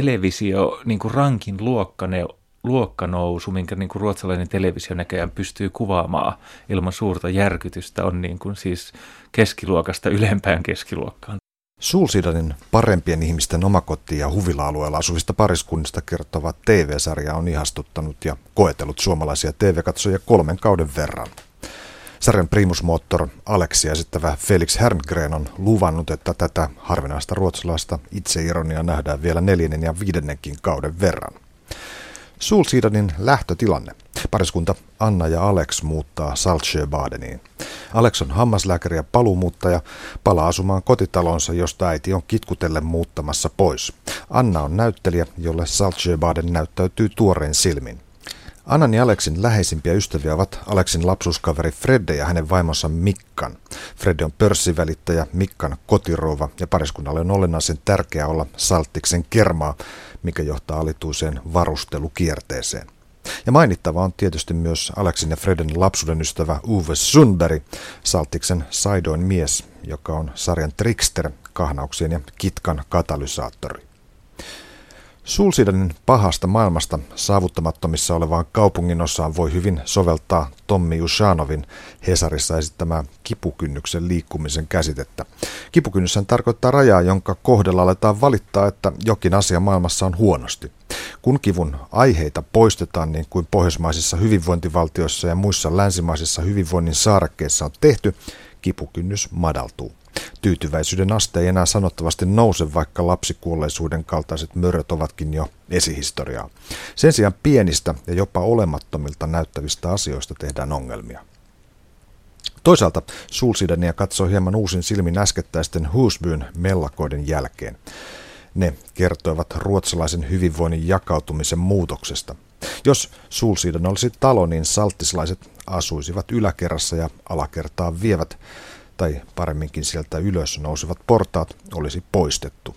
televisio, niin kuin rankin luokkane, luokkanousu, minkä niin kuin ruotsalainen televisio näköjään pystyy kuvaamaan ilman suurta järkytystä, on niin kuin siis keskiluokasta ylempään keskiluokkaan. Sulsidanin parempien ihmisten omakoti- ja huvila-alueella asuvista pariskunnista kertova TV-sarja on ihastuttanut ja koetellut suomalaisia TV-katsojia kolmen kauden verran. Sarjan primusmoottor Alexia esittävä Felix Herngren on luvannut, että tätä harvinaista ruotsalaista itseironia nähdään vielä neljännen ja viidennenkin kauden verran. Sulsidanin lähtötilanne. Pariskunta Anna ja Alex muuttaa Saltsjöbadeniin. Alex on hammaslääkäri ja paluumuuttaja, palaa asumaan kotitalonsa, josta äiti on kitkutelle muuttamassa pois. Anna on näyttelijä, jolle Saltsjöbaden näyttäytyy tuoreen silmin. Annan ja Aleksin läheisimpiä ystäviä ovat Aleksin lapsuuskaveri Fredde ja hänen vaimonsa Mikkan. Fredde on pörssivälittäjä, Mikkan kotirouva ja pariskunnalle on olennaisen tärkeää olla Saltiksen kermaa, mikä johtaa alituiseen varustelukierteeseen. Ja mainittava on tietysti myös Aleksin ja Freden lapsuuden ystävä Uwe Sundberg, Saltiksen Saidoin mies, joka on sarjan trickster, kahnauksien ja kitkan katalysaattori. Sulsidanin pahasta maailmasta saavuttamattomissa olevaan kaupungin osaan voi hyvin soveltaa Tommi Ushanovin Hesarissa esittämää kipukynnyksen liikkumisen käsitettä. Kipukynnyshän tarkoittaa rajaa, jonka kohdalla aletaan valittaa, että jokin asia maailmassa on huonosti. Kun kivun aiheita poistetaan niin kuin pohjoismaisissa hyvinvointivaltioissa ja muissa länsimaisissa hyvinvoinnin saarekkeissa on tehty, kipukynnys madaltuu. Tyytyväisyyden aste ei enää sanottavasti nouse, vaikka lapsikuolleisuuden kaltaiset möröt ovatkin jo esihistoriaa. Sen sijaan pienistä ja jopa olemattomilta näyttävistä asioista tehdään ongelmia. Toisaalta Sulsidania katsoo hieman uusin silmin äskettäisten Husbyn mellakoiden jälkeen. Ne kertoivat ruotsalaisen hyvinvoinnin jakautumisen muutoksesta. Jos Sulsidan olisi talo, niin salttislaiset asuisivat yläkerrassa ja alakertaan vievät tai paremminkin sieltä ylös nousevat portaat olisi poistettu.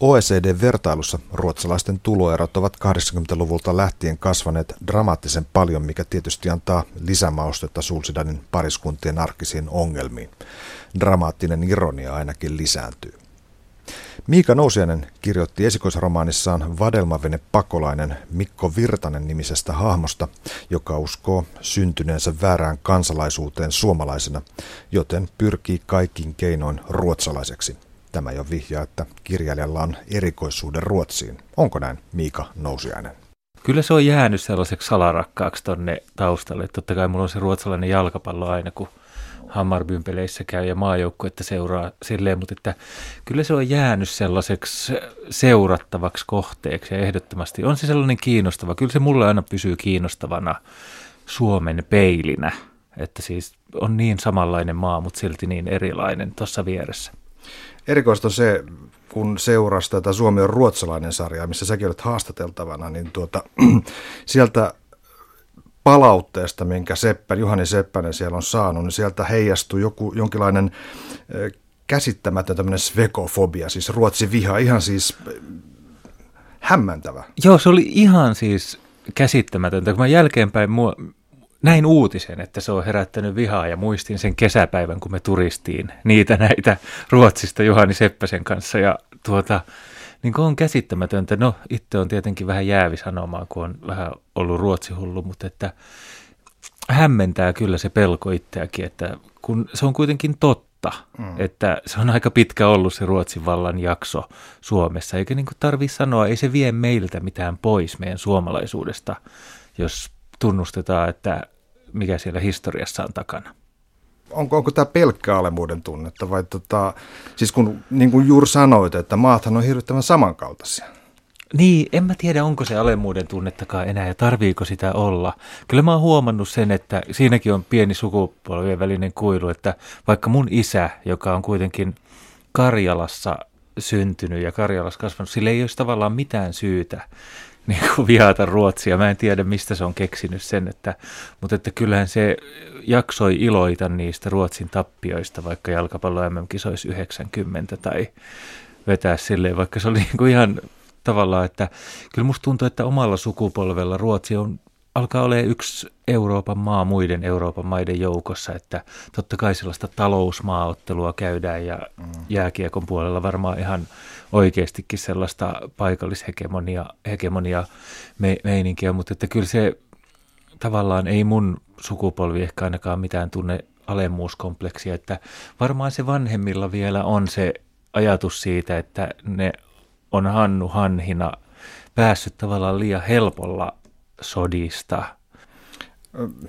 OECD-vertailussa ruotsalaisten tuloerot ovat 80-luvulta lähtien kasvaneet dramaattisen paljon, mikä tietysti antaa lisämaustetta Sulsidanin pariskuntien arkisiin ongelmiin. Dramaattinen ironia ainakin lisääntyy. Miika Nousiainen kirjoitti esikoisromaanissaan Vadelmavene pakolainen Mikko Virtanen nimisestä hahmosta, joka uskoo syntyneensä väärään kansalaisuuteen suomalaisena, joten pyrkii kaikin keinoin ruotsalaiseksi. Tämä jo vihjaa, että kirjailijalla on erikoisuuden Ruotsiin. Onko näin, Miika Nousiainen? Kyllä se on jäänyt sellaiseksi salarakkaaksi tonne taustalle. Totta kai mulla on se ruotsalainen jalkapallo aina, kun Hammarbyn-peleissä käy ja maajoukkuetta seuraa silleen, mutta että kyllä se on jäänyt sellaiseksi seurattavaksi kohteeksi ja ehdottomasti on se sellainen kiinnostava. Kyllä se mulle aina pysyy kiinnostavana Suomen peilinä, että siis on niin samanlainen maa, mutta silti niin erilainen tuossa vieressä. Erikoista se, kun seurasi tätä Suomi on ruotsalainen sarjaa, missä säkin olet haastateltavana, niin tuota, sieltä palautteesta, minkä Seppä, Juhani Seppänen siellä on saanut, niin sieltä heijastuu joku, jonkinlainen käsittämätön tämmöinen svekofobia, siis ruotsi viha, ihan siis hämmentävä. Joo, se oli ihan siis käsittämätöntä. Kun mä jälkeenpäin mua, näin uutisen, että se on herättänyt vihaa ja muistin sen kesäpäivän, kun me turistiin niitä näitä Ruotsista Juhani Seppäsen kanssa ja tuota, niin kuin on käsittämätöntä. No, itse on tietenkin vähän jäävi sanomaan, kun on vähän ollut ruotsihullu, mutta että hämmentää kyllä se pelko itseäkin, että kun se on kuitenkin totta, mm. että se on aika pitkä ollut se Ruotsin vallan jakso Suomessa, eikä niin tarvitse sanoa, ei se vie meiltä mitään pois meidän suomalaisuudesta, jos tunnustetaan, että mikä siellä historiassa on takana onko, onko tämä pelkkä alemuuden tunnetta vai tota, siis kun niin kuin juuri sanoit, että maathan on hirvittävän samankaltaisia. Niin, en mä tiedä, onko se alemmuuden tunnettakaan enää ja tarviiko sitä olla. Kyllä mä oon huomannut sen, että siinäkin on pieni sukupolvien välinen kuilu, että vaikka mun isä, joka on kuitenkin Karjalassa syntynyt ja Karjalassa kasvanut, sillä ei olisi tavallaan mitään syytä niin kuin vihata Ruotsia. Mä en tiedä, mistä se on keksinyt sen, että, mutta että kyllähän se jaksoi iloita niistä Ruotsin tappioista, vaikka jalkapallo MM-kisoisi 90 tai vetää silleen, vaikka se oli niin kuin ihan tavallaan, että kyllä musta tuntuu, että omalla sukupolvella Ruotsi on alkaa olla yksi Euroopan maa muiden Euroopan maiden joukossa, että totta kai sellaista talousmaaottelua käydään ja mm. jääkiekon puolella varmaan ihan oikeastikin sellaista paikallishegemonia hegemonia me, meininkiä, mutta että kyllä se tavallaan ei mun sukupolvi ehkä ainakaan mitään tunne alemmuuskompleksia, että varmaan se vanhemmilla vielä on se ajatus siitä, että ne on Hannu Hanhina päässyt tavallaan liian helpolla sodista.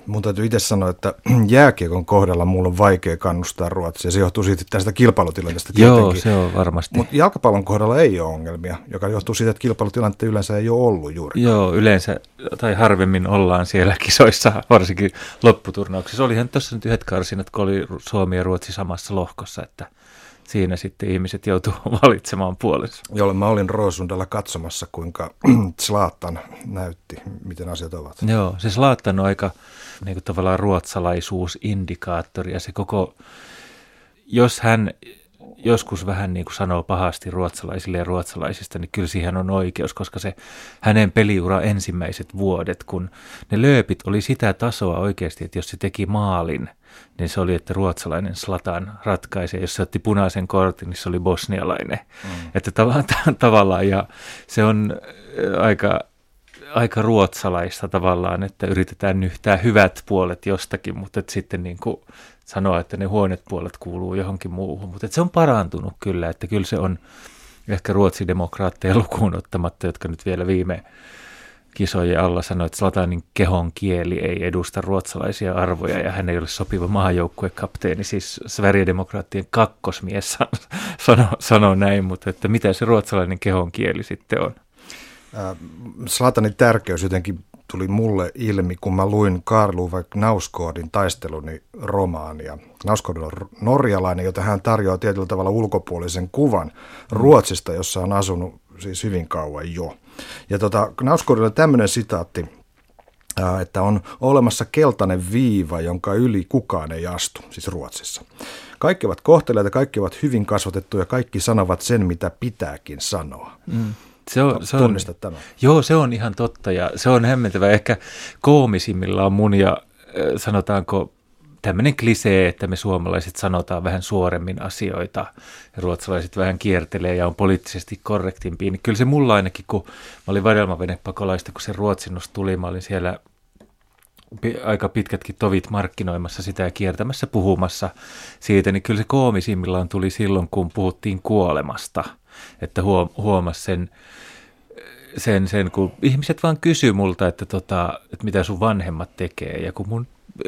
Mun täytyy itse sanoa, että jääkiekon kohdalla mulla on vaikea kannustaa Ruotsia. Se johtuu siitä tästä kilpailutilanteesta tietenkin. Joo, se on varmasti. Mutta jalkapallon kohdalla ei ole ongelmia, joka johtuu siitä, että kilpailutilannetta yleensä ei ole ollut juuri. Joo, yleensä tai harvemmin ollaan siellä kisoissa, varsinkin lopputurnauksissa. Olihan tuossa nyt yhdet karsinat, kun oli Suomi ja Ruotsi samassa lohkossa, että – siinä sitten ihmiset joutuu valitsemaan puolensa. Jolle mä olin Roosundalla katsomassa, kuinka Slaattan näytti, miten asiat ovat. Joo, se Slaattan on aika niin kuin tavallaan ruotsalaisuusindikaattori ja se koko, jos hän joskus vähän niin kuin sanoo pahasti ruotsalaisille ja ruotsalaisista, niin kyllä siihen on oikeus, koska se hänen peliura ensimmäiset vuodet, kun ne lööpit oli sitä tasoa oikeasti, että jos se teki maalin, niin se oli, että ruotsalainen Slatan ratkaisi, jos se otti punaisen kortin, niin se oli bosnialainen. Mm. Että tavallaan, tavallaan, ja se on aika, aika ruotsalaista tavallaan, että yritetään nyhtää hyvät puolet jostakin, mutta että sitten niin kuin sanoa, että ne huonet puolet kuuluu johonkin muuhun. Mutta se on parantunut kyllä, että kyllä se on ehkä ruotsidemokraatteja lukuun ottamatta, jotka nyt vielä viime kisojen alla sanoi, että Slatanin kehon kieli ei edusta ruotsalaisia arvoja ja hän ei ole sopiva maajoukkuekapteeni, siis Sverigedemokraattien kakkosmies sanoo, sanoo näin, mutta että mitä se ruotsalainen kehon kieli sitten on? Slatanin tärkeys jotenkin tuli mulle ilmi, kun mä luin Karl Uwe Knauskoodin taisteluni romaania. Knauskood on norjalainen, jota hän tarjoaa tietyllä tavalla ulkopuolisen kuvan Ruotsista, jossa on asunut siis hyvin kauan jo. Ja tota, Knauskoodilla on tämmöinen sitaatti, että on olemassa keltainen viiva, jonka yli kukaan ei astu, siis Ruotsissa. Kaikki ovat kohteleita, kaikki ovat hyvin kasvatettuja, kaikki sanovat sen, mitä pitääkin sanoa. Mm. Se on, se on, tämä. Joo, se on ihan totta ja se on hämmentävä. Ehkä koomisimmillaan mun ja sanotaanko tämmöinen klisee, että me suomalaiset sanotaan vähän suoremmin asioita ja ruotsalaiset vähän kiertelee ja on poliittisesti korrektimpi. Niin kyllä se mulla ainakin, kun mä olin vadelmavenepakolaista, kun se ruotsinnus tuli, mä olin siellä aika pitkätkin tovit markkinoimassa sitä ja kiertämässä puhumassa siitä, niin kyllä se koomisimmillaan tuli silloin, kun puhuttiin kuolemasta, että huomasi sen, sen, sen, kun ihmiset vaan kysyy multa, että, tota, että mitä sun vanhemmat tekee, ja kun mun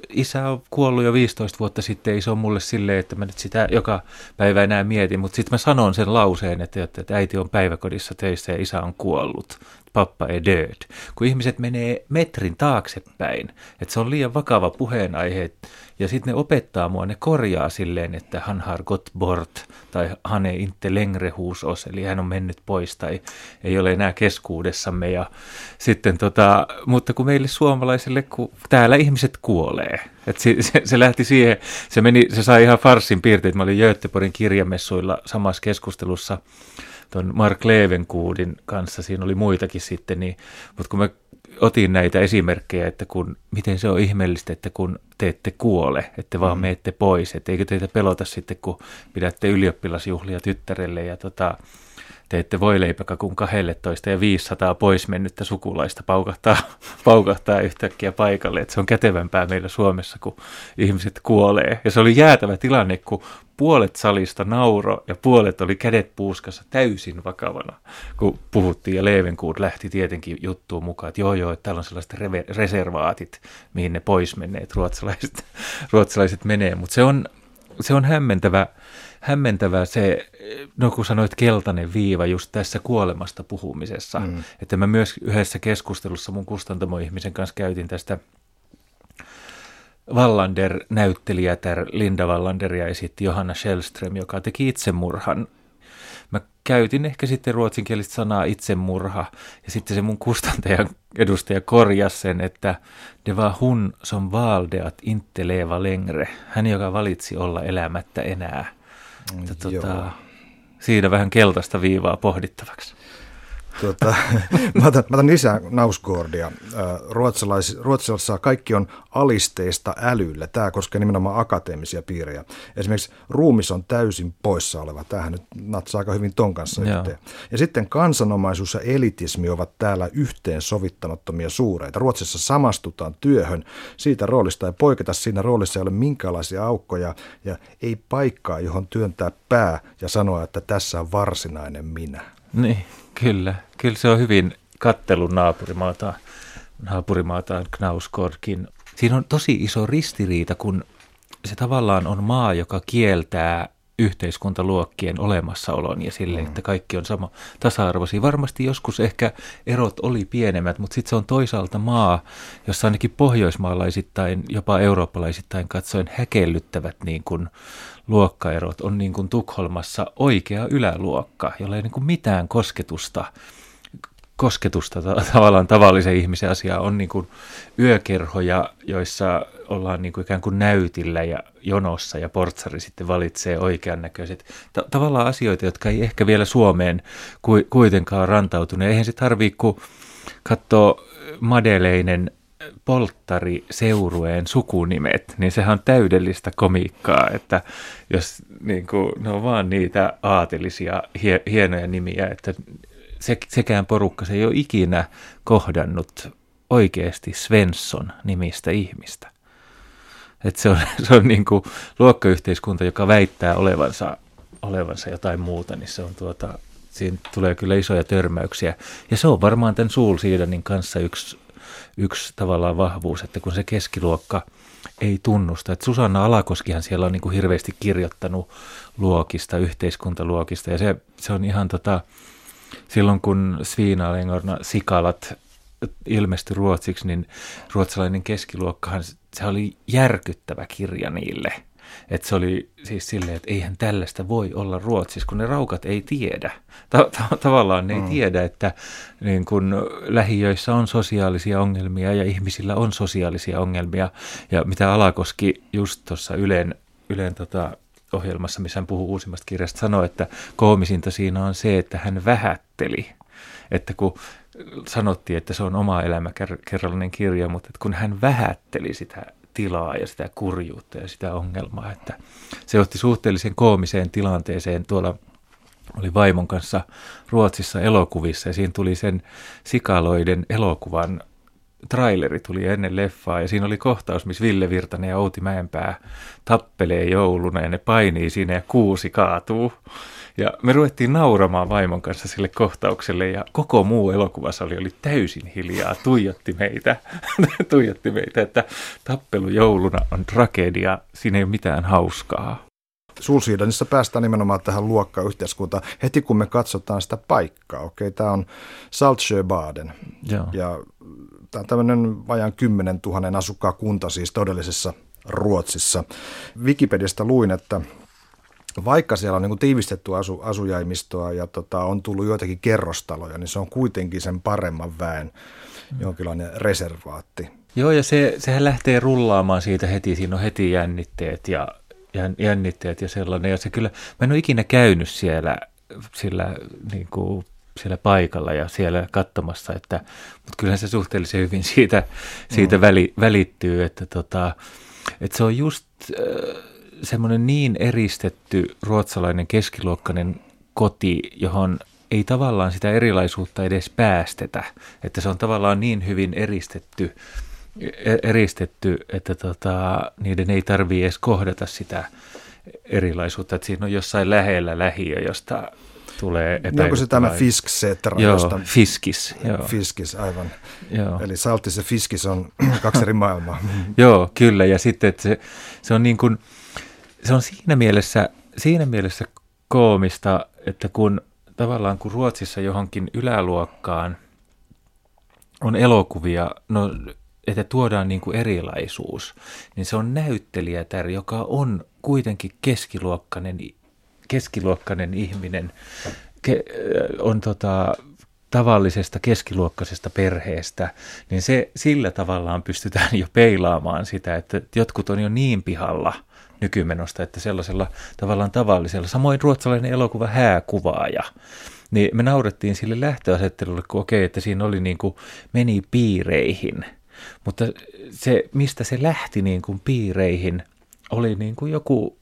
isä on kuollut jo 15 vuotta sitten, ei se ole mulle silleen, että mä nyt sitä joka päivä enää mietin, mutta sitten mä sanon sen lauseen, että, että äiti on päiväkodissa töissä ja isä on kuollut pappa är död. Kun ihmiset menee metrin taaksepäin, että se on liian vakava puheenaihe, ja sitten ne opettaa mua, ne korjaa silleen, että han har gått bort, tai han är inte längre oss, eli hän on mennyt pois, tai ei ole enää keskuudessamme. Ja sitten tota, mutta kun meille suomalaisille, kun täällä ihmiset kuolee, että se, se, se, lähti siihen, se, meni, se sai ihan farsin piirteet. Mä olin Göteborgin kirjamessuilla samassa keskustelussa, tuon Mark Levenkuudin kanssa, siinä oli muitakin sitten, niin, mutta kun mä otin näitä esimerkkejä, että kun, miten se on ihmeellistä, että kun te ette kuole, että vaan mm. meette pois, että eikö teitä pelota sitten, kun pidätte ylioppilasjuhlia tyttärelle ja tota, teette voileipäkakun 12 ja 500 pois mennyttä sukulaista paukahtaa, paukahtaa yhtäkkiä paikalle. Että se on kätevämpää meillä Suomessa, kun ihmiset kuolee. Ja se oli jäätävä tilanne, kun puolet salista nauro ja puolet oli kädet puuskassa täysin vakavana, kun puhuttiin. Ja Levenkuud lähti tietenkin juttuun mukaan, että joo joo, että täällä on sellaiset reve- reservaatit, mihin ne pois menneet ruotsalaiset, ruotsalaiset menee. Mutta se on, se on hämmentävä hämmentävää se, no kun sanoit keltainen viiva just tässä kuolemasta puhumisessa, mm. että mä myös yhdessä keskustelussa mun kustantamoihmisen kanssa käytin tästä Wallander-näyttelijätär Linda Wallanderia esitti Johanna Shellström, joka teki itsemurhan. Mä käytin ehkä sitten ruotsinkielistä sanaa itsemurha, ja sitten se mun kustantajan edustaja korjasi sen, että det var hun som valde att inte leva längre. Hän, joka valitsi olla elämättä enää. Että, tuota, siinä vähän keltaista viivaa pohdittavaksi. Tuota, mä, otan, mä otan lisää Nausgordia. Ruotsalais, ruotsalaisissa kaikki on alisteista älyllä. Tämä koskee nimenomaan akateemisia piirejä. Esimerkiksi ruumis on täysin poissa oleva. Tämähän nyt natsaa aika hyvin ton kanssa yhteen. Ja sitten kansanomaisuus ja elitismi ovat täällä yhteen sovittamattomia suureita. Ruotsissa samastutaan työhön. Siitä roolista ei poiketa. Siinä roolissa ei ole minkäänlaisia aukkoja ja ei paikkaa, johon työntää pää ja sanoa, että tässä on varsinainen minä. Niin, kyllä. Kyllä se on hyvin kattelun naapurimaata, naapurimaataan Knauskorkin. Siinä on tosi iso ristiriita, kun se tavallaan on maa, joka kieltää yhteiskuntaluokkien olemassaolon ja sille, mm. että kaikki on sama tasa-arvoisia. Varmasti joskus ehkä erot oli pienemmät, mutta sitten se on toisaalta maa, jossa ainakin pohjoismaalaisittain, jopa eurooppalaisittain katsoen häkellyttävät niin kuin luokkaerot on niin kuin Tukholmassa oikea yläluokka, jolla ei niin kuin mitään kosketusta kosketusta tavallaan tavallisen ihmisen asiaa on niin kuin yökerhoja, joissa ollaan niin kuin ikään kuin näytillä ja jonossa ja portsari sitten valitsee oikean näköiset. Ta- tavallaan asioita, jotka ei ehkä vielä Suomeen ku- kuitenkaan rantautunut. Eihän se tarvitse, kun katsoo Madeleinen polttari seurueen sukunimet, niin sehän on täydellistä komiikkaa, että jos niin kuin, ne on vaan niitä aatelisia hie, hienoja nimiä, että se, sekään porukka se ei ole ikinä kohdannut oikeasti Svensson nimistä ihmistä. Että se on, se on niin kuin luokkayhteiskunta, joka väittää olevansa, olevansa jotain muuta, niin se on tuota, siinä tulee kyllä isoja törmäyksiä. Ja se on varmaan tämän Suulsiidanin kanssa yksi, yksi tavallaan vahvuus, että kun se keskiluokka ei tunnusta. Että Susanna Alakoskihan siellä on niin kuin hirveästi kirjoittanut luokista, yhteiskuntaluokista, ja se, se on ihan tota, silloin kun Sviinalengorna sikalat ilmestyi ruotsiksi, niin ruotsalainen keskiluokkahan, se oli järkyttävä kirja niille. Että se oli siis silleen, että eihän tällaista voi olla Ruotsissa, kun ne raukat ei tiedä. Ta- ta- tavallaan ne ei mm. tiedä, että niin kun lähiöissä on sosiaalisia ongelmia ja ihmisillä on sosiaalisia ongelmia. Ja mitä Alakoski just tuossa Ylen, Ylen tota, ohjelmassa, missä hän puhuu uusimmasta kirjasta, sanoi, että koomisinta siinä on se, että hän vähätteli. Että kun sanottiin, että se on oma elämäkerrallinen kirja, mutta että kun hän vähätteli sitä tilaa ja sitä kurjuutta ja sitä ongelmaa, että se johti suhteellisen koomiseen tilanteeseen tuolla oli vaimon kanssa Ruotsissa elokuvissa ja siinä tuli sen sikaloiden elokuvan traileri tuli ennen leffaa ja siinä oli kohtaus, missä Ville Virtanen ja Outi Mäenpää tappelee jouluna ja ne painii siinä ja kuusi kaatuu. Ja me ruvettiin nauramaan vaimon kanssa sille kohtaukselle ja koko muu elokuvasali oli täysin hiljaa, tuijotti meitä, tuijotti meitä, että tappelu jouluna on tragedia, siinä ei ole mitään hauskaa. Sulsiidanissa päästään nimenomaan tähän luokkayhteiskuntaan heti kun me katsotaan sitä paikkaa. Okei, tämä on Saltsjöbaden ja tämä on tämmöinen vajaan 10 000 asukkaan kunta siis todellisessa Ruotsissa. Wikipediasta luin, että vaikka siellä on niin kuin tiivistetty asu, asujaimistoa ja tota, on tullut joitakin kerrostaloja, niin se on kuitenkin sen paremman väen jonkinlainen reservaatti. Joo, ja se, sehän lähtee rullaamaan siitä heti, siinä on heti jännitteet ja, jännitteet ja sellainen. Ja se kyllä, mä en ole ikinä käynyt siellä, sillä niin kuin siellä paikalla ja siellä katsomassa, että, mutta kyllähän se suhteellisen hyvin siitä, siitä mm. väli, välittyy, että, tota, että se on just äh, semmoinen niin eristetty ruotsalainen keskiluokkainen koti, johon ei tavallaan sitä erilaisuutta edes päästetä, että se on tavallaan niin hyvin eristetty, e, eristetty että tota, niiden ei tarvitse edes kohdata sitä erilaisuutta, että siinä on jossain lähellä lähiö, josta tulee niin Onko se tämä Fisksetra? Joo, josta... Fiskis. Joo. Fiskis, aivan. Joo. Eli Saltis ja Fiskis on kaksi eri maailmaa. joo, kyllä. Ja sitten että se, se on niin kuin, se on siinä mielessä, siinä mielessä koomista, että kun tavallaan kun Ruotsissa johonkin yläluokkaan on elokuvia, no että tuodaan niin kuin erilaisuus, niin se on näyttelijätär, joka on kuitenkin keskiluokkainen keskiluokkainen ihminen ke, on tota, tavallisesta keskiluokkaisesta perheestä, niin se sillä tavallaan pystytään jo peilaamaan sitä, että jotkut on jo niin pihalla nykymenosta, että sellaisella tavallaan tavallisella. Samoin ruotsalainen elokuva Hääkuvaaja, niin me naurettiin sille lähtöasettelulle, kun okei, että siinä oli niin kuin, meni piireihin. Mutta se, mistä se lähti niin kuin piireihin, oli niin kuin joku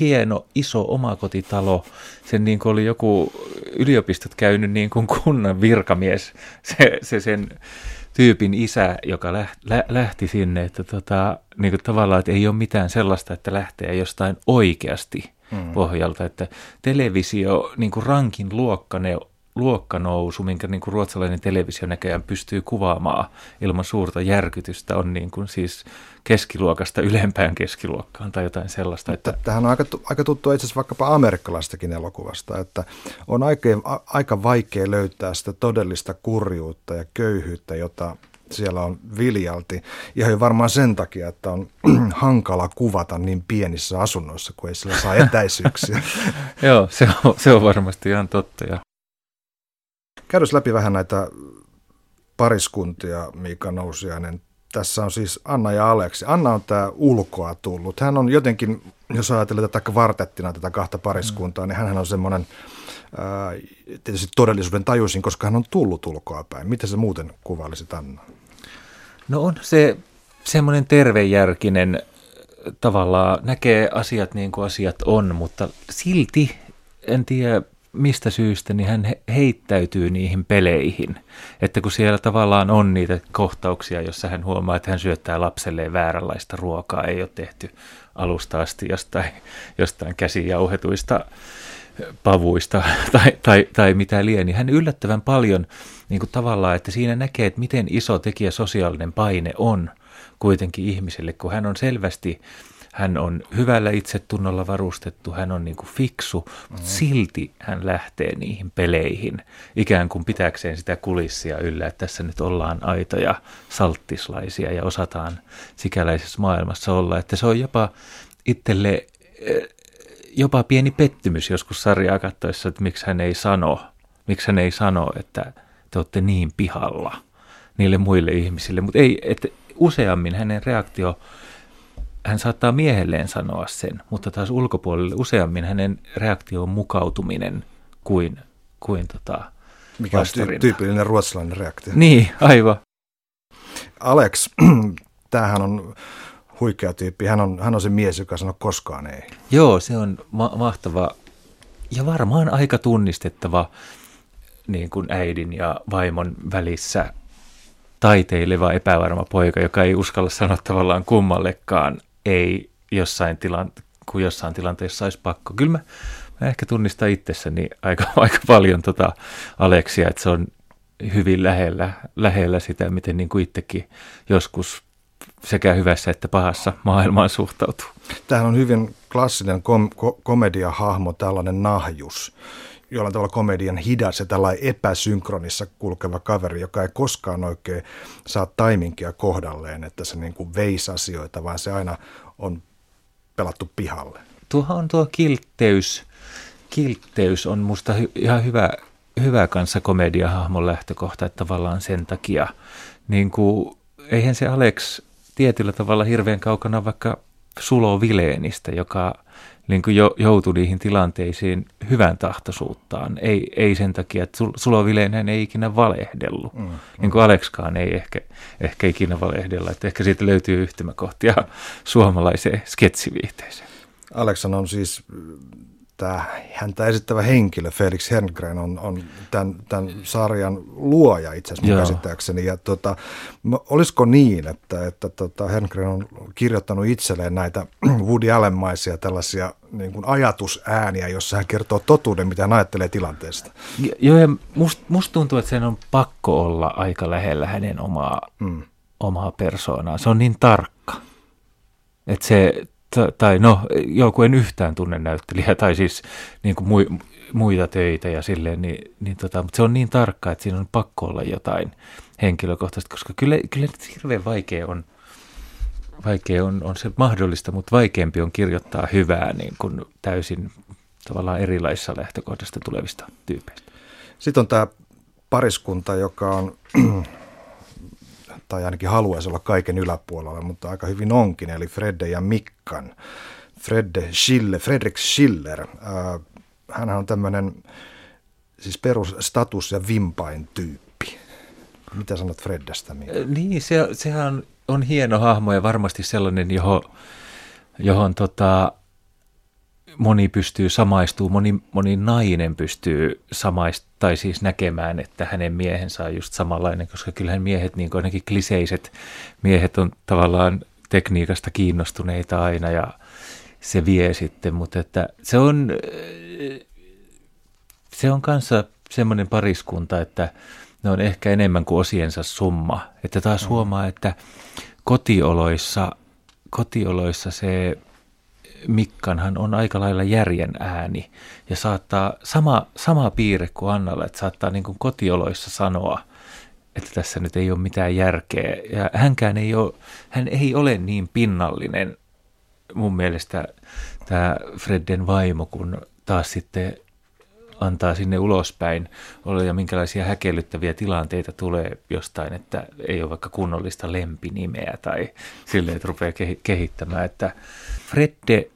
hieno iso omakotitalo. Sen niin kuin oli joku yliopistot käynyt niin kuin kunnan virkamies, se, se sen tyypin isä, joka lähti sinne, että tota, niin kuin tavallaan, että ei ole mitään sellaista, että lähtee jostain oikeasti mm. pohjalta, että televisio, niin kuin rankin luokkane, luokkanousu, minkä niin kuin ruotsalainen televisio näköjään pystyy kuvaamaan ilman suurta järkytystä, on niin kuin siis keskiluokasta ylempään keskiluokkaan tai jotain sellaista. Että... Tähän on aika, aika tuttu itse asiassa vaikkapa amerikkalaistakin elokuvasta, että on aika, aika vaikea löytää sitä todellista kurjuutta ja köyhyyttä, jota siellä on viljalti. Ihan jo varmaan sen takia, että on hankala kuvata niin pienissä asunnoissa, kun ei sillä saa etäisyyksiä. Joo, se on, se on varmasti ihan totta. Ja... Käydään läpi vähän näitä pariskuntia, Miika Nousiainen. Tässä on siis Anna ja Aleksi. Anna on tämä ulkoa tullut. Hän on jotenkin, jos ajatellaan tätä kvartettina, tätä kahta pariskuntaa, mm. niin hän on semmoinen ää, tietysti todellisuuden tajuisin, koska hän on tullut ulkoa päin. Miten se muuten kuvailisit Anna? No on se semmoinen tervejärkinen tavallaan näkee asiat niin kuin asiat on, mutta silti en tiedä mistä syystä, niin hän heittäytyy niihin peleihin. Että kun siellä tavallaan on niitä kohtauksia, jossa hän huomaa, että hän syöttää lapselleen vääränlaista ruokaa, ei ole tehty alusta asti jostain, jostain käsijauhetuista pavuista tai, tai, tai mitä liian, niin hän yllättävän paljon niin kuin tavallaan, että siinä näkee, että miten iso tekijä sosiaalinen paine on kuitenkin ihmiselle, kun hän on selvästi hän on hyvällä itsetunnolla varustettu, hän on niin kuin fiksu, mutta mm. silti hän lähtee niihin peleihin ikään kuin pitääkseen sitä kulissia yllä, että tässä nyt ollaan aitoja salttislaisia ja osataan sikäläisessä maailmassa olla, että se on jopa itselle eh, jopa pieni pettymys joskus sarjaa katsoessa, että miksi hän ei sano, miksi hän ei sano, että te olette niin pihalla niille muille ihmisille, mutta ei, että useammin hänen reaktio hän saattaa miehelleen sanoa sen, mutta taas ulkopuolelle useammin hänen reaktio on mukautuminen kuin, kuin tota, Mikä on ty- tyypillinen ruotsalainen reaktio. Niin, aivan. Alex, tämähän on huikea tyyppi. Hän on, hän on se mies, joka sanoo koskaan ei. Joo, se on ma- mahtava ja varmaan aika tunnistettava niin kuin äidin ja vaimon välissä taiteileva epävarma poika, joka ei uskalla sanoa tavallaan kummallekaan ei jossain, tilan, kun jossain tilanteessa olisi pakko. Kyllä mä, mä ehkä tunnistan itsessäni aika, aika paljon tota Aleksia, että se on hyvin lähellä, lähellä sitä, miten niin kuin itsekin joskus sekä hyvässä että pahassa maailmaan suhtautuu. Tämähän on hyvin klassinen kom- ko- komediahahmo, tällainen nahjus, jollain tavalla komedian hidas ja tällainen epäsynkronissa kulkeva kaveri, joka ei koskaan oikein saa taiminkia kohdalleen, että se niin kuin veisi asioita, vaan se aina on pelattu pihalle. Tuohan on tuo kiltteys. Kiltteys on musta hy- ihan hyvä, hyvä kanssa komediahahmon lähtökohta, että tavallaan sen takia, niin kuin, eihän se Alex tietyllä tavalla hirveän kaukana vaikka Sulo Vileenistä, joka niin kuin jo, joutui niihin tilanteisiin hyvän tahtoisuuttaan. Ei, ei sen takia, että Sulo Vileen ei ikinä valehdellut. Mm, mm. Niin kuin Alekskaan ei ehkä, ehkä ikinä valehdella. Että ehkä siitä löytyy yhtymäkohtia suomalaiseen sketsiviihteeseen. Aleksan on siis tämä häntä esittävä henkilö, Felix Herngren, on, on tämän, tämän sarjan luoja itse asiassa käsittääkseni. Ja tota, olisiko niin, että, että tota Herngren on kirjoittanut itselleen näitä Woody Allenmaisia tällaisia niin kuin ajatusääniä, jossa hän kertoo totuuden, mitä hän ajattelee tilanteesta? Joo, ja musta must tuntuu, että sen on pakko olla aika lähellä hänen omaa, mm. omaa persoonaa. Se on niin tarkka. Että se tai no, joku en yhtään tunne näyttelijä, tai siis niin kuin mui, muita töitä ja silleen, niin, niin tota, mutta se on niin tarkka, että siinä on pakko olla jotain henkilökohtaista, koska kyllä, kyllä hirveän vaikea on, vaikea on, on se mahdollista, mutta vaikeampi on kirjoittaa hyvää niin kuin täysin tavallaan erilaisissa lähtökohdasta tulevista tyypeistä. Sitten on tämä pariskunta, joka on tai ainakin haluaisi olla kaiken yläpuolella, mutta aika hyvin onkin, eli Fredde ja Mikkan. Fredde Schiller, Fredrik Schiller, äh, hän on tämmöinen siis perusstatus ja vimpain tyyppi. Mitä sanot Freddestä? Niin, se, sehän on hieno hahmo ja varmasti sellainen, johon, johon tota, moni pystyy samaistumaan, moni, moni nainen pystyy samaistumaan, tai siis näkemään, että hänen miehensä on just samanlainen, koska kyllähän miehet, niin kuin ainakin kliseiset miehet on tavallaan tekniikasta kiinnostuneita aina ja se vie sitten, mutta että se on, se on kanssa semmoinen pariskunta, että ne on ehkä enemmän kuin osiensa summa. Että taas mm. huomaa, että kotioloissa, kotioloissa se Mikkanhan on aika lailla järjen ääni ja saattaa sama, sama piirre kuin Annalla, että saattaa niin kuin kotioloissa sanoa, että tässä nyt ei ole mitään järkeä. Ja hänkään ei ole, hän ei ole niin pinnallinen mun mielestä tämä Fredden vaimo, kun taas sitten antaa sinne ulospäin olla ja minkälaisia häkellyttäviä tilanteita tulee jostain, että ei ole vaikka kunnollista lempinimeä tai silleen, että rupeaa kehittämään, että Fredde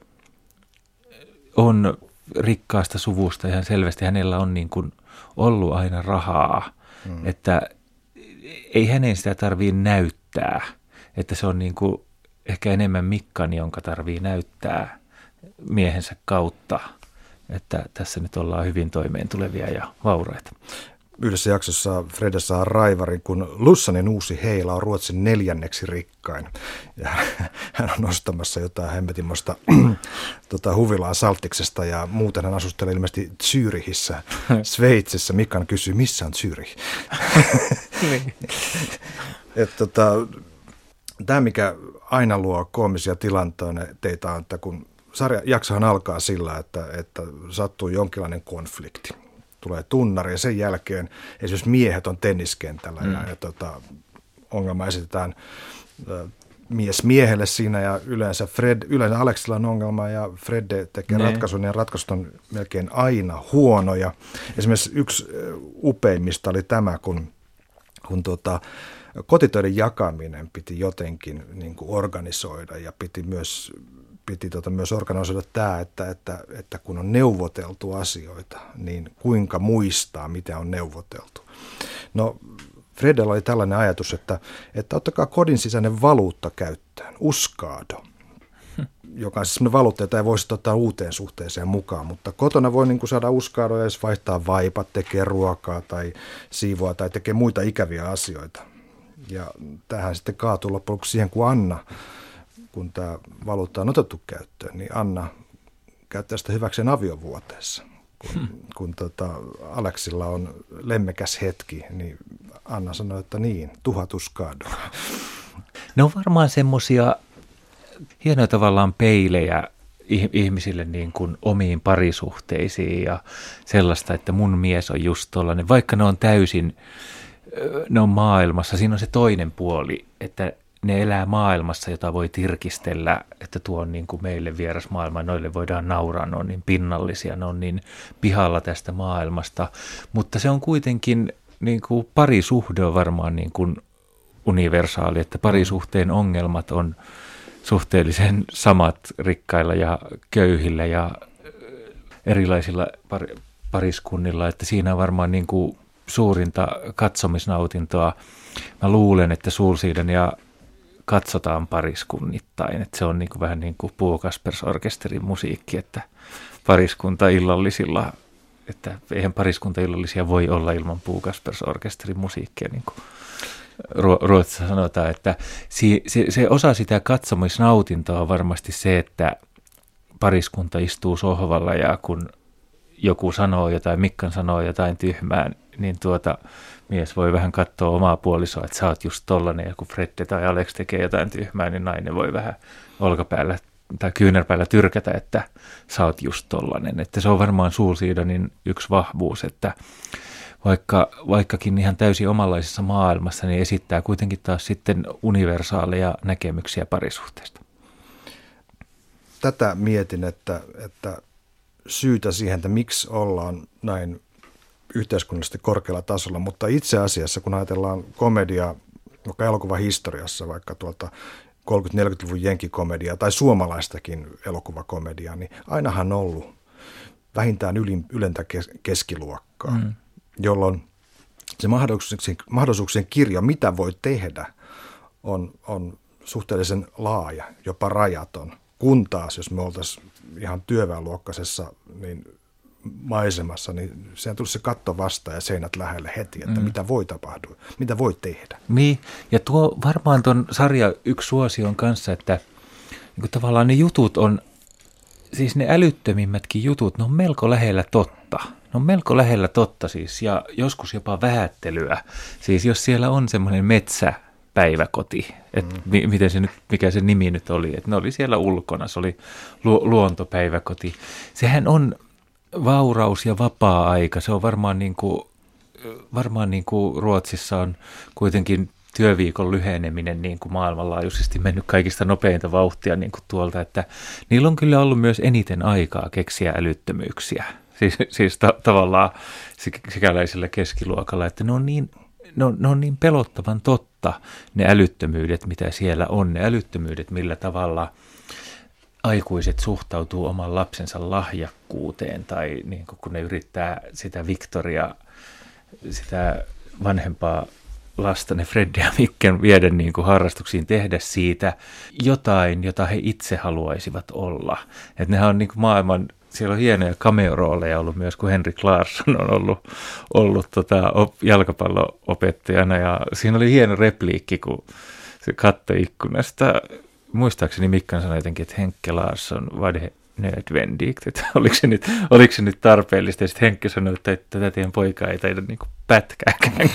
on rikkaasta suvusta ihan selvästi. Hänellä on niin kuin ollut aina rahaa, mm. että ei hänen sitä tarvii näyttää, että se on niin kuin ehkä enemmän Mikkan, jonka tarvii näyttää miehensä kautta, että tässä nyt ollaan hyvin toimeen tulevia ja vauraita. Yhdessä jaksossa Frede saa raivarin, kun Lussanin uusi heila on Ruotsin neljänneksi rikkain. Ja hän on nostamassa jotain hemmetimosta tota, huvilaa Saltiksesta ja muuten hän asustelee ilmeisesti Zyrihissä, Sveitsissä. Mikan kysyy, missä on? Niin. tota, Tämä, mikä aina luo koomisia tilanteita on, että kun sarja jaksohan alkaa sillä, että, että sattuu jonkinlainen konflikti tulee tunnari ja sen jälkeen esimerkiksi miehet on tenniskentällä mm. ja, ja tota, ongelma esitetään ä, mies miehelle siinä ja yleensä, Fred, yleensä Aleksilla on ongelma ja Fred tekee ne. Niin. ratkaisun ja ratkaisut on melkein aina huonoja. Esimerkiksi yksi upeimmista oli tämä, kun, kun tota, kotitöiden jakaminen piti jotenkin niin kuin organisoida ja piti myös piti tota myös organisoida tämä, että, että, että kun on neuvoteltu asioita, niin kuinka muistaa, mitä on neuvoteltu. No Fredella oli tällainen ajatus, että, että ottakaa kodin sisäinen valuutta käyttöön, uskaado, joka on siis valuutta, jota ei voisi ottaa uuteen suhteeseen mukaan, mutta kotona voi niin kuin saada uskaadoja, jos vaihtaa vaipat, tekee ruokaa tai siivoa tai tekee muita ikäviä asioita. Ja tähän sitten kaatuu loppujen siihen, kun Anna kun tämä valuutta on otettu käyttöön, niin Anna käyttää sitä hyväkseen aviovuoteessa. Kun, hmm. kun tota Aleksilla on lemmekäs hetki, niin Anna sanoi, että niin, tuhatuskado. Ne on varmaan semmoisia hienoja tavallaan peilejä ihmisille niin kuin omiin parisuhteisiin ja sellaista, että mun mies on just tollainen, vaikka ne on täysin, ne on maailmassa, siinä on se toinen puoli, että ne elää maailmassa, jota voi tirkistellä, että tuo on niin kuin meille vieras maailma, noille voidaan nauraa, ne on niin pinnallisia, ne on niin pihalla tästä maailmasta, mutta se on kuitenkin niin kuin parisuhde on varmaan niin kuin universaali, että parisuhteen ongelmat on suhteellisen samat rikkailla ja köyhillä ja erilaisilla par- pariskunnilla, että siinä on varmaan niin kuin suurinta katsomisnautintoa. Mä luulen, että Sulsiiden ja katsotaan pariskunnittain. Että se on niin kuin vähän niin kuin Puukaspers-orkesterin musiikki, että pariskunta illallisilla, että eihän pariskunta illallisia voi olla ilman Puukaspers-orkesterin musiikkia, niin kuin Ruotsissa sanotaan, että se, se, se osa sitä katsomisnautintoa on varmasti se, että pariskunta istuu sohvalla ja kun joku sanoo jotain, Mikkan sanoo jotain tyhmää, niin tuota, mies voi vähän katsoa omaa puolisoa, että sä oot just tollanen, ja kun Fredde tai Alex tekee jotain tyhmää, niin nainen voi vähän olkapäällä tai kyynärpäällä tyrkätä, että sä oot just tollanen. Että se on varmaan Suulsiidonin yksi vahvuus, että vaikka, vaikkakin ihan täysin omanlaisessa maailmassa, niin esittää kuitenkin taas sitten universaaleja näkemyksiä parisuhteesta. Tätä mietin, että, että syytä siihen, että miksi ollaan näin yhteiskunnallisesti korkealla tasolla, mutta itse asiassa kun ajatellaan komediaa, vaikka elokuva historiassa, vaikka tuolta 30-40-luvun jenkikomedia tai suomalaistakin elokuvakomediaa, niin ainahan on ollut vähintään ylin, ylentä keskiluokkaa mm. jolloin se mahdollisuuksien, mahdollisuuksien kirjo, mitä voi tehdä, on, on suhteellisen laaja, jopa rajaton. Kun taas, jos me oltaisiin ihan työväenluokkaisessa niin maisemassa, niin sehän tulisi se katto vastaan ja seinät lähelle heti, että mm. mitä voi tapahtua, mitä voi tehdä. Niin, ja tuo varmaan tuon sarja yksi suosion kanssa, että niin tavallaan ne jutut on, siis ne älyttömimmätkin jutut, ne on melko lähellä totta. Ne on melko lähellä totta siis, ja joskus jopa vähättelyä. Siis jos siellä on semmoinen metsä, päiväkoti, että mm. mi- miten se nyt, mikä se nimi nyt oli, että ne oli siellä ulkona, se oli lu- luontopäiväkoti. Sehän on vauraus ja vapaa-aika, se on varmaan niin kuin, varmaan niin kuin Ruotsissa on kuitenkin työviikon lyheneminen niin kuin maailmanlaajuisesti mennyt kaikista nopeinta vauhtia niin kuin tuolta, että niillä on kyllä ollut myös eniten aikaa keksiä älyttömyyksiä. Siis, siis ta- tavallaan sikäläisellä keskiluokalla, että ne on niin ne on, ne on niin pelottavan totta, ne älyttömyydet, mitä siellä on, ne älyttömyydet, millä tavalla aikuiset suhtautuu oman lapsensa lahjakkuuteen tai niin kun ne yrittää sitä Victoria, sitä vanhempaa lasta, ne Fred ja Mikken viedä niin kuin harrastuksiin, tehdä siitä jotain, jota he itse haluaisivat olla. Että nehän on niin kuin maailman siellä on hienoja cameo-rooleja ollut myös, kun Henrik Larsson on ollut, ollut tota, op, ja siinä oli hieno repliikki, kun se katsoi ikkunasta. Muistaakseni Mikkan sanoi jotenkin, että Henkke Larsson var det nödvändigt, että oliko se nyt, oliko se nyt tarpeellista. Ja sitten Henkke sanoi, että, että tätä teidän poikaa ei taida niin pätkääkään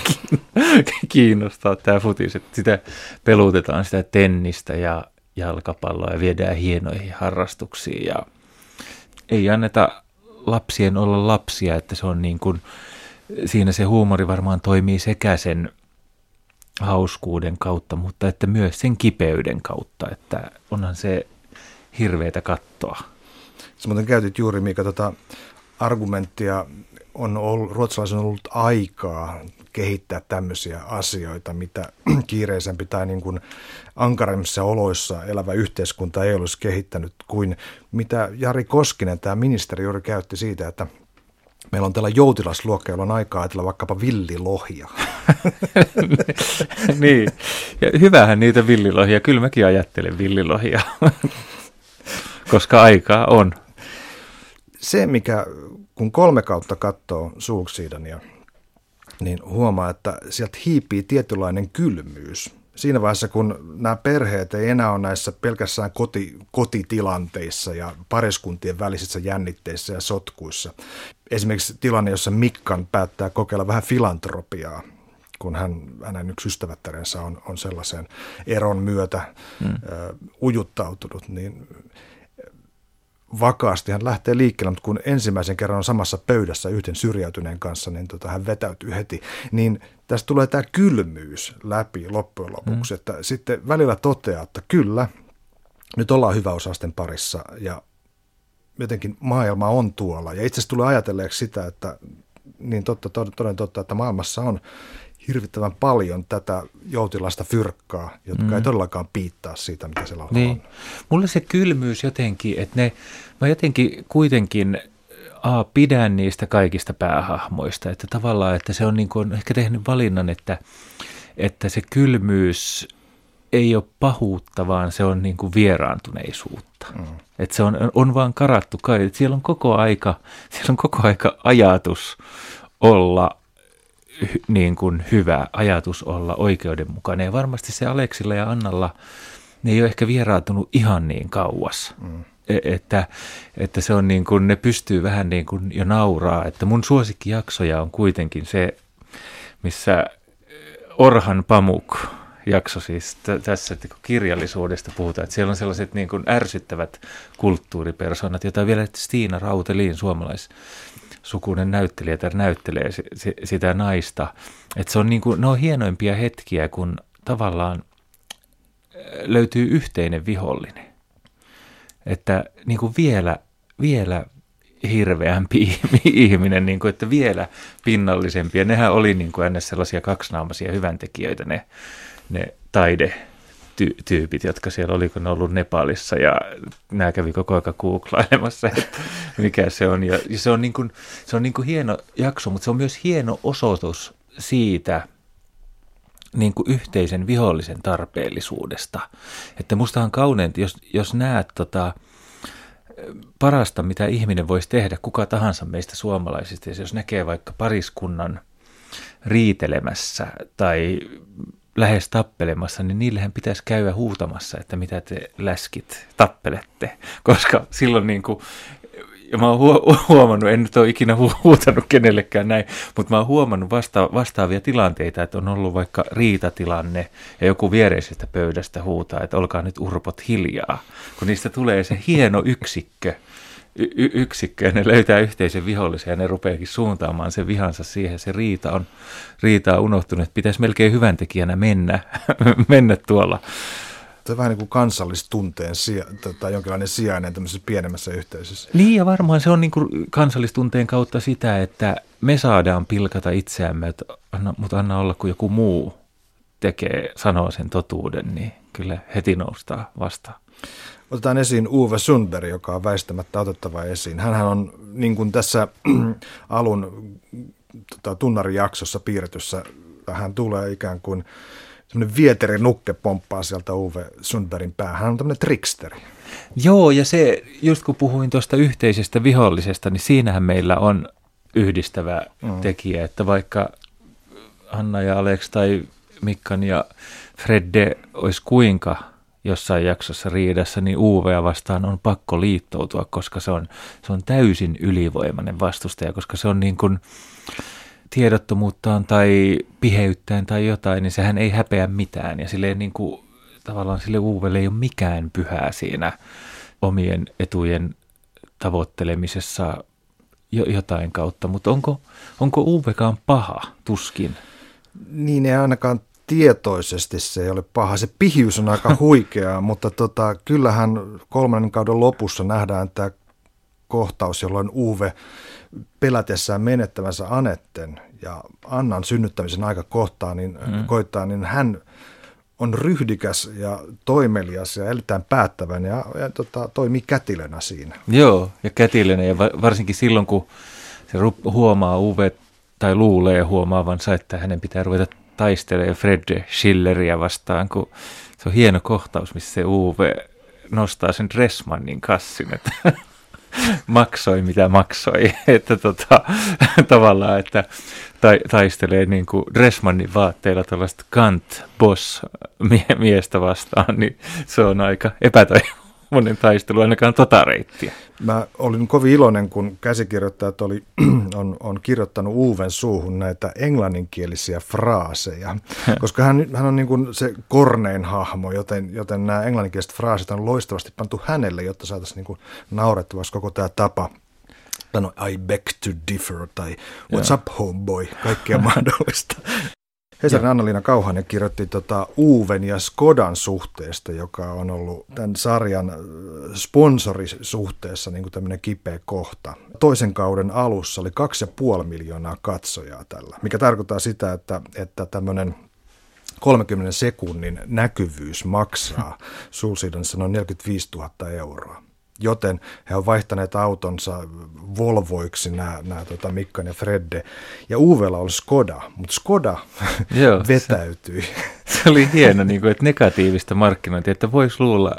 kiinnostaa tämä futis, että sitä pelutetaan sitä tennistä ja jalkapalloa ja viedään hienoihin harrastuksiin ja ei anneta lapsien olla lapsia, että se on niin kuin, siinä se huumori varmaan toimii sekä sen hauskuuden kautta, mutta että myös sen kipeyden kautta, että onhan se hirveätä kattoa. Sä muuten käytit juuri, mikä tota argumenttia on ollut, ruotsalaisen on ollut aikaa kehittää tämmöisiä asioita, mitä kiireisempi tai niin kuin ankaremmissa oloissa elävä yhteiskunta ei olisi kehittänyt kuin mitä Jari Koskinen, tämä ministeri, juuri käytti siitä, että meillä on täällä joutilasluokka, jolla on aikaa ajatella vaikkapa villilohia. niin, ja hyvähän niitä villilohia, kyllä mäkin ajattelen villilohia, koska aikaa on. Se, mikä kun kolme kautta katsoo Sulksiidania, niin huomaa, että sieltä hiipii tietynlainen kylmyys. Siinä vaiheessa, kun nämä perheet ei enää ole näissä pelkästään koti, kotitilanteissa ja pariskuntien välisissä jännitteissä ja sotkuissa. Esimerkiksi tilanne, jossa Mikkan päättää kokeilla vähän filantropiaa, kun hän, hänen yksi ystävättärensä on, on sellaisen eron myötä hmm. ö, ujuttautunut, niin vakaasti hän lähtee liikkeelle, mutta kun ensimmäisen kerran on samassa pöydässä yhden syrjäytyneen kanssa, niin tota, hän vetäytyy heti. Niin tästä tulee tämä kylmyys läpi loppujen lopuksi, mm. että sitten välillä toteaa, että kyllä, nyt ollaan hyväosaisten parissa ja jotenkin maailma on tuolla. Ja itse asiassa tulee ajatelleeksi sitä, että niin totta, toden totta, että maailmassa on hirvittävän paljon tätä joutilasta fyrkkaa, jotka mm. ei todellakaan piittaa siitä, mitä siellä niin. on. Mulle se kylmyys jotenkin, että ne, mä jotenkin kuitenkin A, pidän niistä kaikista päähahmoista, että tavallaan, että se on niin kuin, ehkä tehnyt valinnan, että, että se kylmyys ei ole pahuutta, vaan se on niin kuin vieraantuneisuutta. Mm. Että se on, on vaan karattu kai, että siellä on koko aika, siellä on koko aika ajatus olla niin kuin hyvä ajatus olla oikeudenmukainen. Ja varmasti se Aleksilla ja Annalla, ne ei ole ehkä vieraantunut ihan niin kauas. Mm. E, että, että se on niin kuin, ne pystyy vähän niin kuin jo nauraa. Että mun suosikkijaksoja on kuitenkin se, missä Orhan Pamuk jakso siis t- tässä että kun kirjallisuudesta puhutaan, että siellä on sellaiset niin kuin ärsyttävät kulttuuripersonat, joita vielä Stiina Rauteliin suomalais sukunen näyttelijä tai näyttelee sitä naista. Että se on niin kuin, ne on hienoimpia hetkiä, kun tavallaan äh, löytyy yhteinen vihollinen. Että niin kuin vielä, vielä hirveämpi ihminen, niin kuin, että vielä pinnallisempi. Ja nehän oli niin kuin ennen sellaisia kaksinaamaisia hyväntekijöitä, ne, ne taide ty- tyypit, jotka siellä oli, kun ne ollut Nepalissa ja nämä kävi koko ajan googlailemassa, että mikä se on. Ja, ja se on, niin kuin, se on niin kuin hieno jakso, mutta se on myös hieno osoitus siitä, niin kuin yhteisen vihollisen tarpeellisuudesta. Että musta on kauneinta, jos, jos näet tota, parasta, mitä ihminen voisi tehdä, kuka tahansa meistä suomalaisista, jos näkee vaikka pariskunnan riitelemässä tai lähes tappelemassa, niin niillähän pitäisi käydä huutamassa, että mitä te läskit tappelette, koska silloin niin kuin ja mä oon huomannut, en nyt ole ikinä huutanut kenellekään näin, mutta mä oon huomannut vasta- vastaavia tilanteita, että on ollut vaikka riitatilanne ja joku viereisestä pöydästä huutaa, että olkaa nyt urpot hiljaa, kun niistä tulee se hieno yksikkö, y- yksikkö ja ne löytää yhteisen vihollisen ja ne rupeakin suuntaamaan sen vihansa siihen. Se riita on, riita on unohtunut, että pitäisi melkein hyväntekijänä mennä, mennä tuolla on vähän niin kuin kansallistunteen sija, tai jonkinlainen sijainen tämmöisessä pienemmässä yhteisössä. Niin ja varmaan se on niin kuin kansallistunteen kautta sitä, että me saadaan pilkata itseämme, että anna, mutta anna olla kun joku muu tekee, sanoo sen totuuden, niin kyllä heti noustaa vastaan. Otetaan esiin Uwe Sundberg, joka on väistämättä otettava esiin. Hänhän on niin kuin tässä alun tota, tunnarijaksossa piirretyssä, hän tulee ikään kuin semmoinen vieteri nukke pomppaa sieltä Uwe Sundbergin päähän. Hän on tämmöinen tricksteri. Joo, ja se, just kun puhuin tuosta yhteisestä vihollisesta, niin siinähän meillä on yhdistävä mm. tekijä, että vaikka Anna ja Alex tai Mikkan ja Fredde olisi kuinka jossain jaksossa riidassa, niin UV vastaan on pakko liittoutua, koska se on, se on täysin ylivoimainen vastustaja, koska se on niin kuin, tiedottomuuttaan tai piheyttään tai jotain, niin sehän ei häpeä mitään. Ja silleen niin kuin, tavallaan sille Uuvelle ei ole mikään pyhää siinä omien etujen tavoittelemisessa jotain kautta. Mutta onko, onko Uuvekaan paha? Tuskin. Niin ei ainakaan tietoisesti se ei ole paha. Se pihiys on aika huikeaa, mutta tota, kyllähän kolmannen kauden lopussa nähdään tämä kohtaus, jolloin Uve pelätessään menettävänsä Anetten ja Annan synnyttämisen aika kohtaa, niin, mm. koittaa, niin hän on ryhdikäs ja toimelias ja erittäin päättävän ja, ja tota, toimii kätilönä siinä. Joo, ja kätilönä ja varsinkin silloin, kun se huomaa Uwe tai luulee huomaavansa, että hänen pitää ruveta taistelemaan Fred Schilleria vastaan, kun se on hieno kohtaus, missä se Uwe nostaa sen Dressmannin kassin, että maksoi mitä maksoi, että tota, tavallaan, että ta, taistelee niin kuin Dressmannin vaatteilla tällaista Kant Boss miestä vastaan, niin se on aika epätoivoinen taistelu ainakaan tota reittiä. Mä olin kovin iloinen, kun käsikirjoittajat oli, on, on kirjoittanut Uven suuhun näitä englanninkielisiä fraaseja, koska hän, hän on niin kuin se kornein hahmo, joten, joten nämä englanninkieliset fraasit on loistavasti pantu hänelle, jotta saataisiin niin kuin naurettavaksi koko tämä tapa. No, I beg to differ tai what's up homeboy, kaikkea mahdollista. Hesarin Anna-Liina Kauhanen kirjoitti tota Uuven ja Skodan suhteesta, joka on ollut tämän sarjan äh, sponsorisuhteessa niin kuin tämmöinen kipeä kohta. Toisen kauden alussa oli 2,5 miljoonaa katsojaa tällä, mikä tarkoittaa sitä, että, että tämmöinen 30 sekunnin näkyvyys maksaa. Sulsidonissa noin 45 000 euroa joten he ovat vaihtaneet autonsa Volvoiksi nämä, nämä tota Mikkan ja Fredde. Ja Uvella oli Skoda, mutta Skoda Joo, vetäytyi. Se, se oli hieno, niin kuin, että negatiivista markkinointia, että voisi luulla,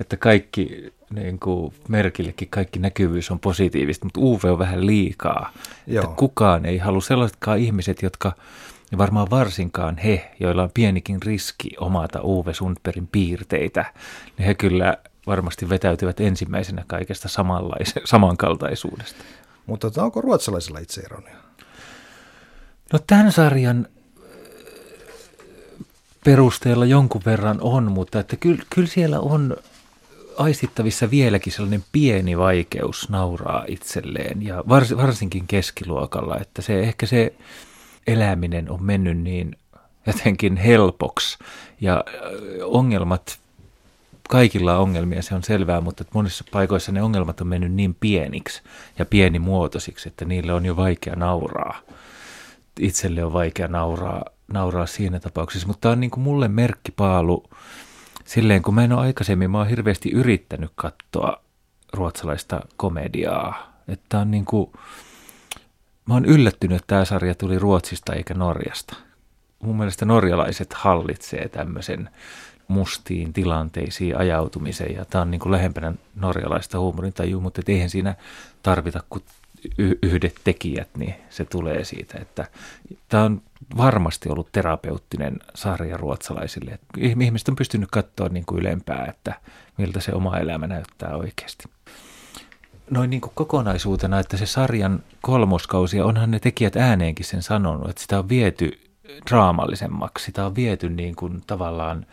että kaikki niin kuin merkillekin kaikki näkyvyys on positiivista, mutta UV on vähän liikaa. Joo. Että kukaan ei halua sellaisetkaan ihmiset, jotka ja varmaan varsinkaan he, joilla on pienikin riski omata Uwe Sundbergin piirteitä, niin he kyllä varmasti vetäytyvät ensimmäisenä kaikesta samankaltaisuudesta. Mutta tota, onko ruotsalaisilla itseironia? No tämän sarjan perusteella jonkun verran on, mutta että kyllä, kyllä siellä on aistittavissa vieläkin sellainen pieni vaikeus nauraa itselleen ja vars, varsinkin keskiluokalla, että se ehkä se eläminen on mennyt niin jotenkin helpoksi ja ongelmat kaikilla on ongelmia, se on selvää, mutta monissa paikoissa ne ongelmat on mennyt niin pieniksi ja pienimuotoisiksi, että niille on jo vaikea nauraa. Itselle on vaikea nauraa, nauraa siinä tapauksessa, mutta tämä on niin kuin mulle merkkipaalu silleen, kun mä en ole aikaisemmin, mä oon hirveästi yrittänyt katsoa ruotsalaista komediaa. Että on niin kuin, mä oon yllättynyt, että tämä sarja tuli Ruotsista eikä Norjasta. Mun mielestä norjalaiset hallitsee tämmöisen mustiin tilanteisiin ajautumisen ja tämä on niin kuin lähempänä norjalaista huumorintajua, mutta eihän siinä tarvita kuin yhdet tekijät, niin se tulee siitä, että tämä on varmasti ollut terapeuttinen sarja ruotsalaisille. Ihmiset on pystynyt katsoa niin kuin ylempää, että miltä se oma elämä näyttää oikeasti. Noin niin kuin kokonaisuutena, että se sarjan kolmoskausi, onhan ne tekijät ääneenkin sen sanonut, että sitä on viety draamallisemmaksi, sitä on viety niin kuin tavallaan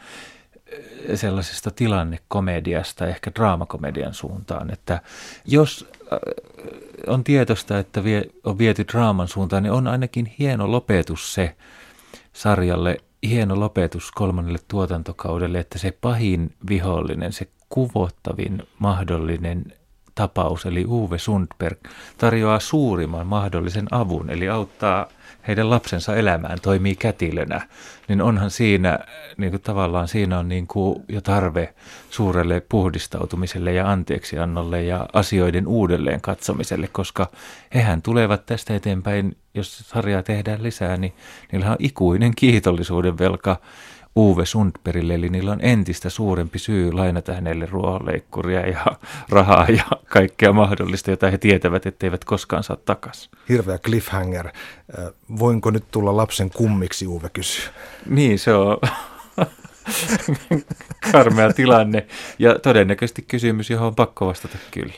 sellaisesta tilannekomediasta ehkä draamakomedian suuntaan, että jos äh, on tietoista, että vie, on viety draaman suuntaan, niin on ainakin hieno lopetus se sarjalle, hieno lopetus kolmannelle tuotantokaudelle, että se pahin vihollinen, se kuvottavin mahdollinen tapaus, eli Uwe Sundberg, tarjoaa suurimman mahdollisen avun, eli auttaa – heidän lapsensa elämään toimii kätilönä, niin onhan siinä, niin kuin tavallaan siinä on niin kuin jo tarve suurelle puhdistautumiselle ja anteeksiannolle ja asioiden uudelleen katsomiselle, koska hehän tulevat tästä eteenpäin, jos sarjaa tehdään lisää, niin niillä on ikuinen kiitollisuuden velka Uwe Sundbergille, eli niillä on entistä suurempi syy lainata hänelle ruohonleikkuria ja rahaa ja kaikkea mahdollista, jota he tietävät, etteivät koskaan saa takaisin. Hirveä cliffhanger. Voinko nyt tulla lapsen kummiksi, Uwe kysyy. Niin, se on karmea tilanne ja todennäköisesti kysymys, johon on pakko vastata kyllä.